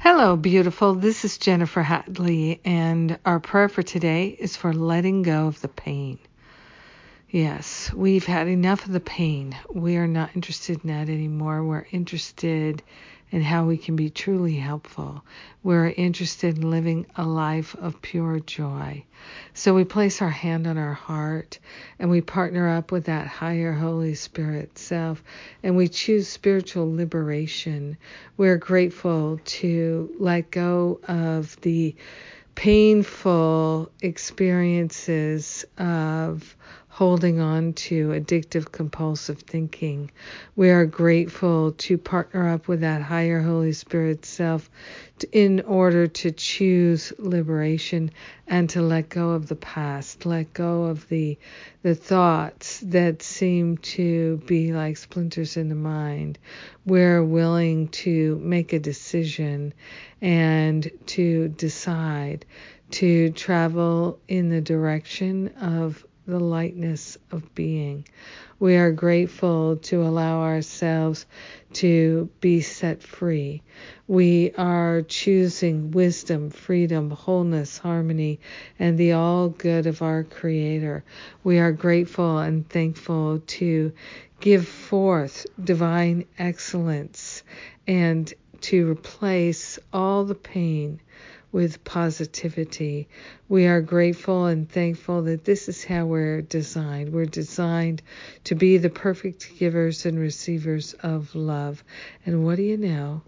Hello, beautiful. This is Jennifer Hadley, and our prayer for today is for letting go of the pain. Yes, we've had enough of the pain. We are not interested in that anymore. We're interested in how we can be truly helpful. We're interested in living a life of pure joy. So we place our hand on our heart and we partner up with that higher Holy Spirit self and we choose spiritual liberation. We're grateful to let go of the painful experiences of holding on to addictive compulsive thinking. We are grateful to partner up with that higher Holy Spirit self in order to choose liberation and to let go of the past, let go of the the thoughts that seem to be like splinters in the mind. We're willing to make a decision and to decide to travel in the direction of the lightness of being. We are grateful to allow ourselves to be set free. We are choosing wisdom, freedom, wholeness, harmony, and the all good of our Creator. We are grateful and thankful to give forth divine excellence and to replace all the pain with positivity. We are grateful and thankful that this is how we're designed. We're designed to be the perfect givers and receivers of love. And what do you know?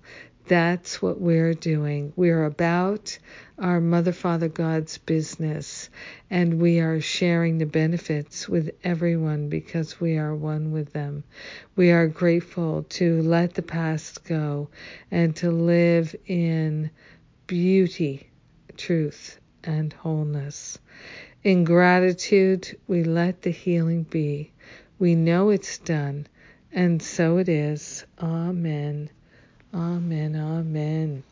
That's what we're doing. We're about our Mother, Father, God's business, and we are sharing the benefits with everyone because we are one with them. We are grateful to let the past go and to live in beauty, truth, and wholeness. In gratitude, we let the healing be. We know it's done, and so it is. Amen. Amen. Amen.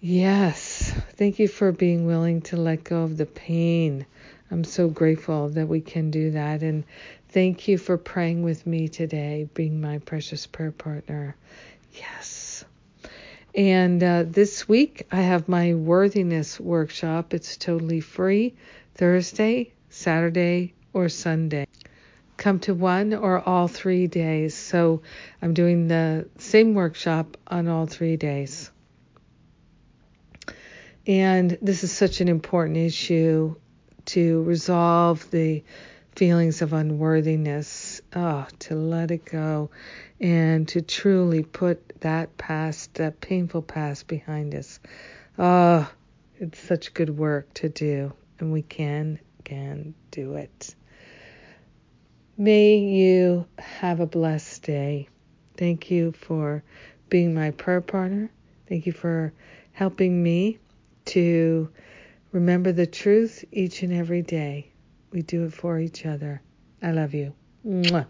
Yes. Thank you for being willing to let go of the pain. I'm so grateful that we can do that. And thank you for praying with me today, being my precious prayer partner. Yes. And uh, this week I have my worthiness workshop. It's totally free Thursday, Saturday, or Sunday. Come to one or all three days. So I'm doing the same workshop on all three days. And this is such an important issue to resolve the feelings of unworthiness, oh, to let it go and to truly put that past, that painful past behind us. Oh, it's such good work to do, and we can, can do it. May you have a blessed day. Thank you for being my prayer partner. Thank you for helping me to remember the truth each and every day. We do it for each other. I love you. Mwah.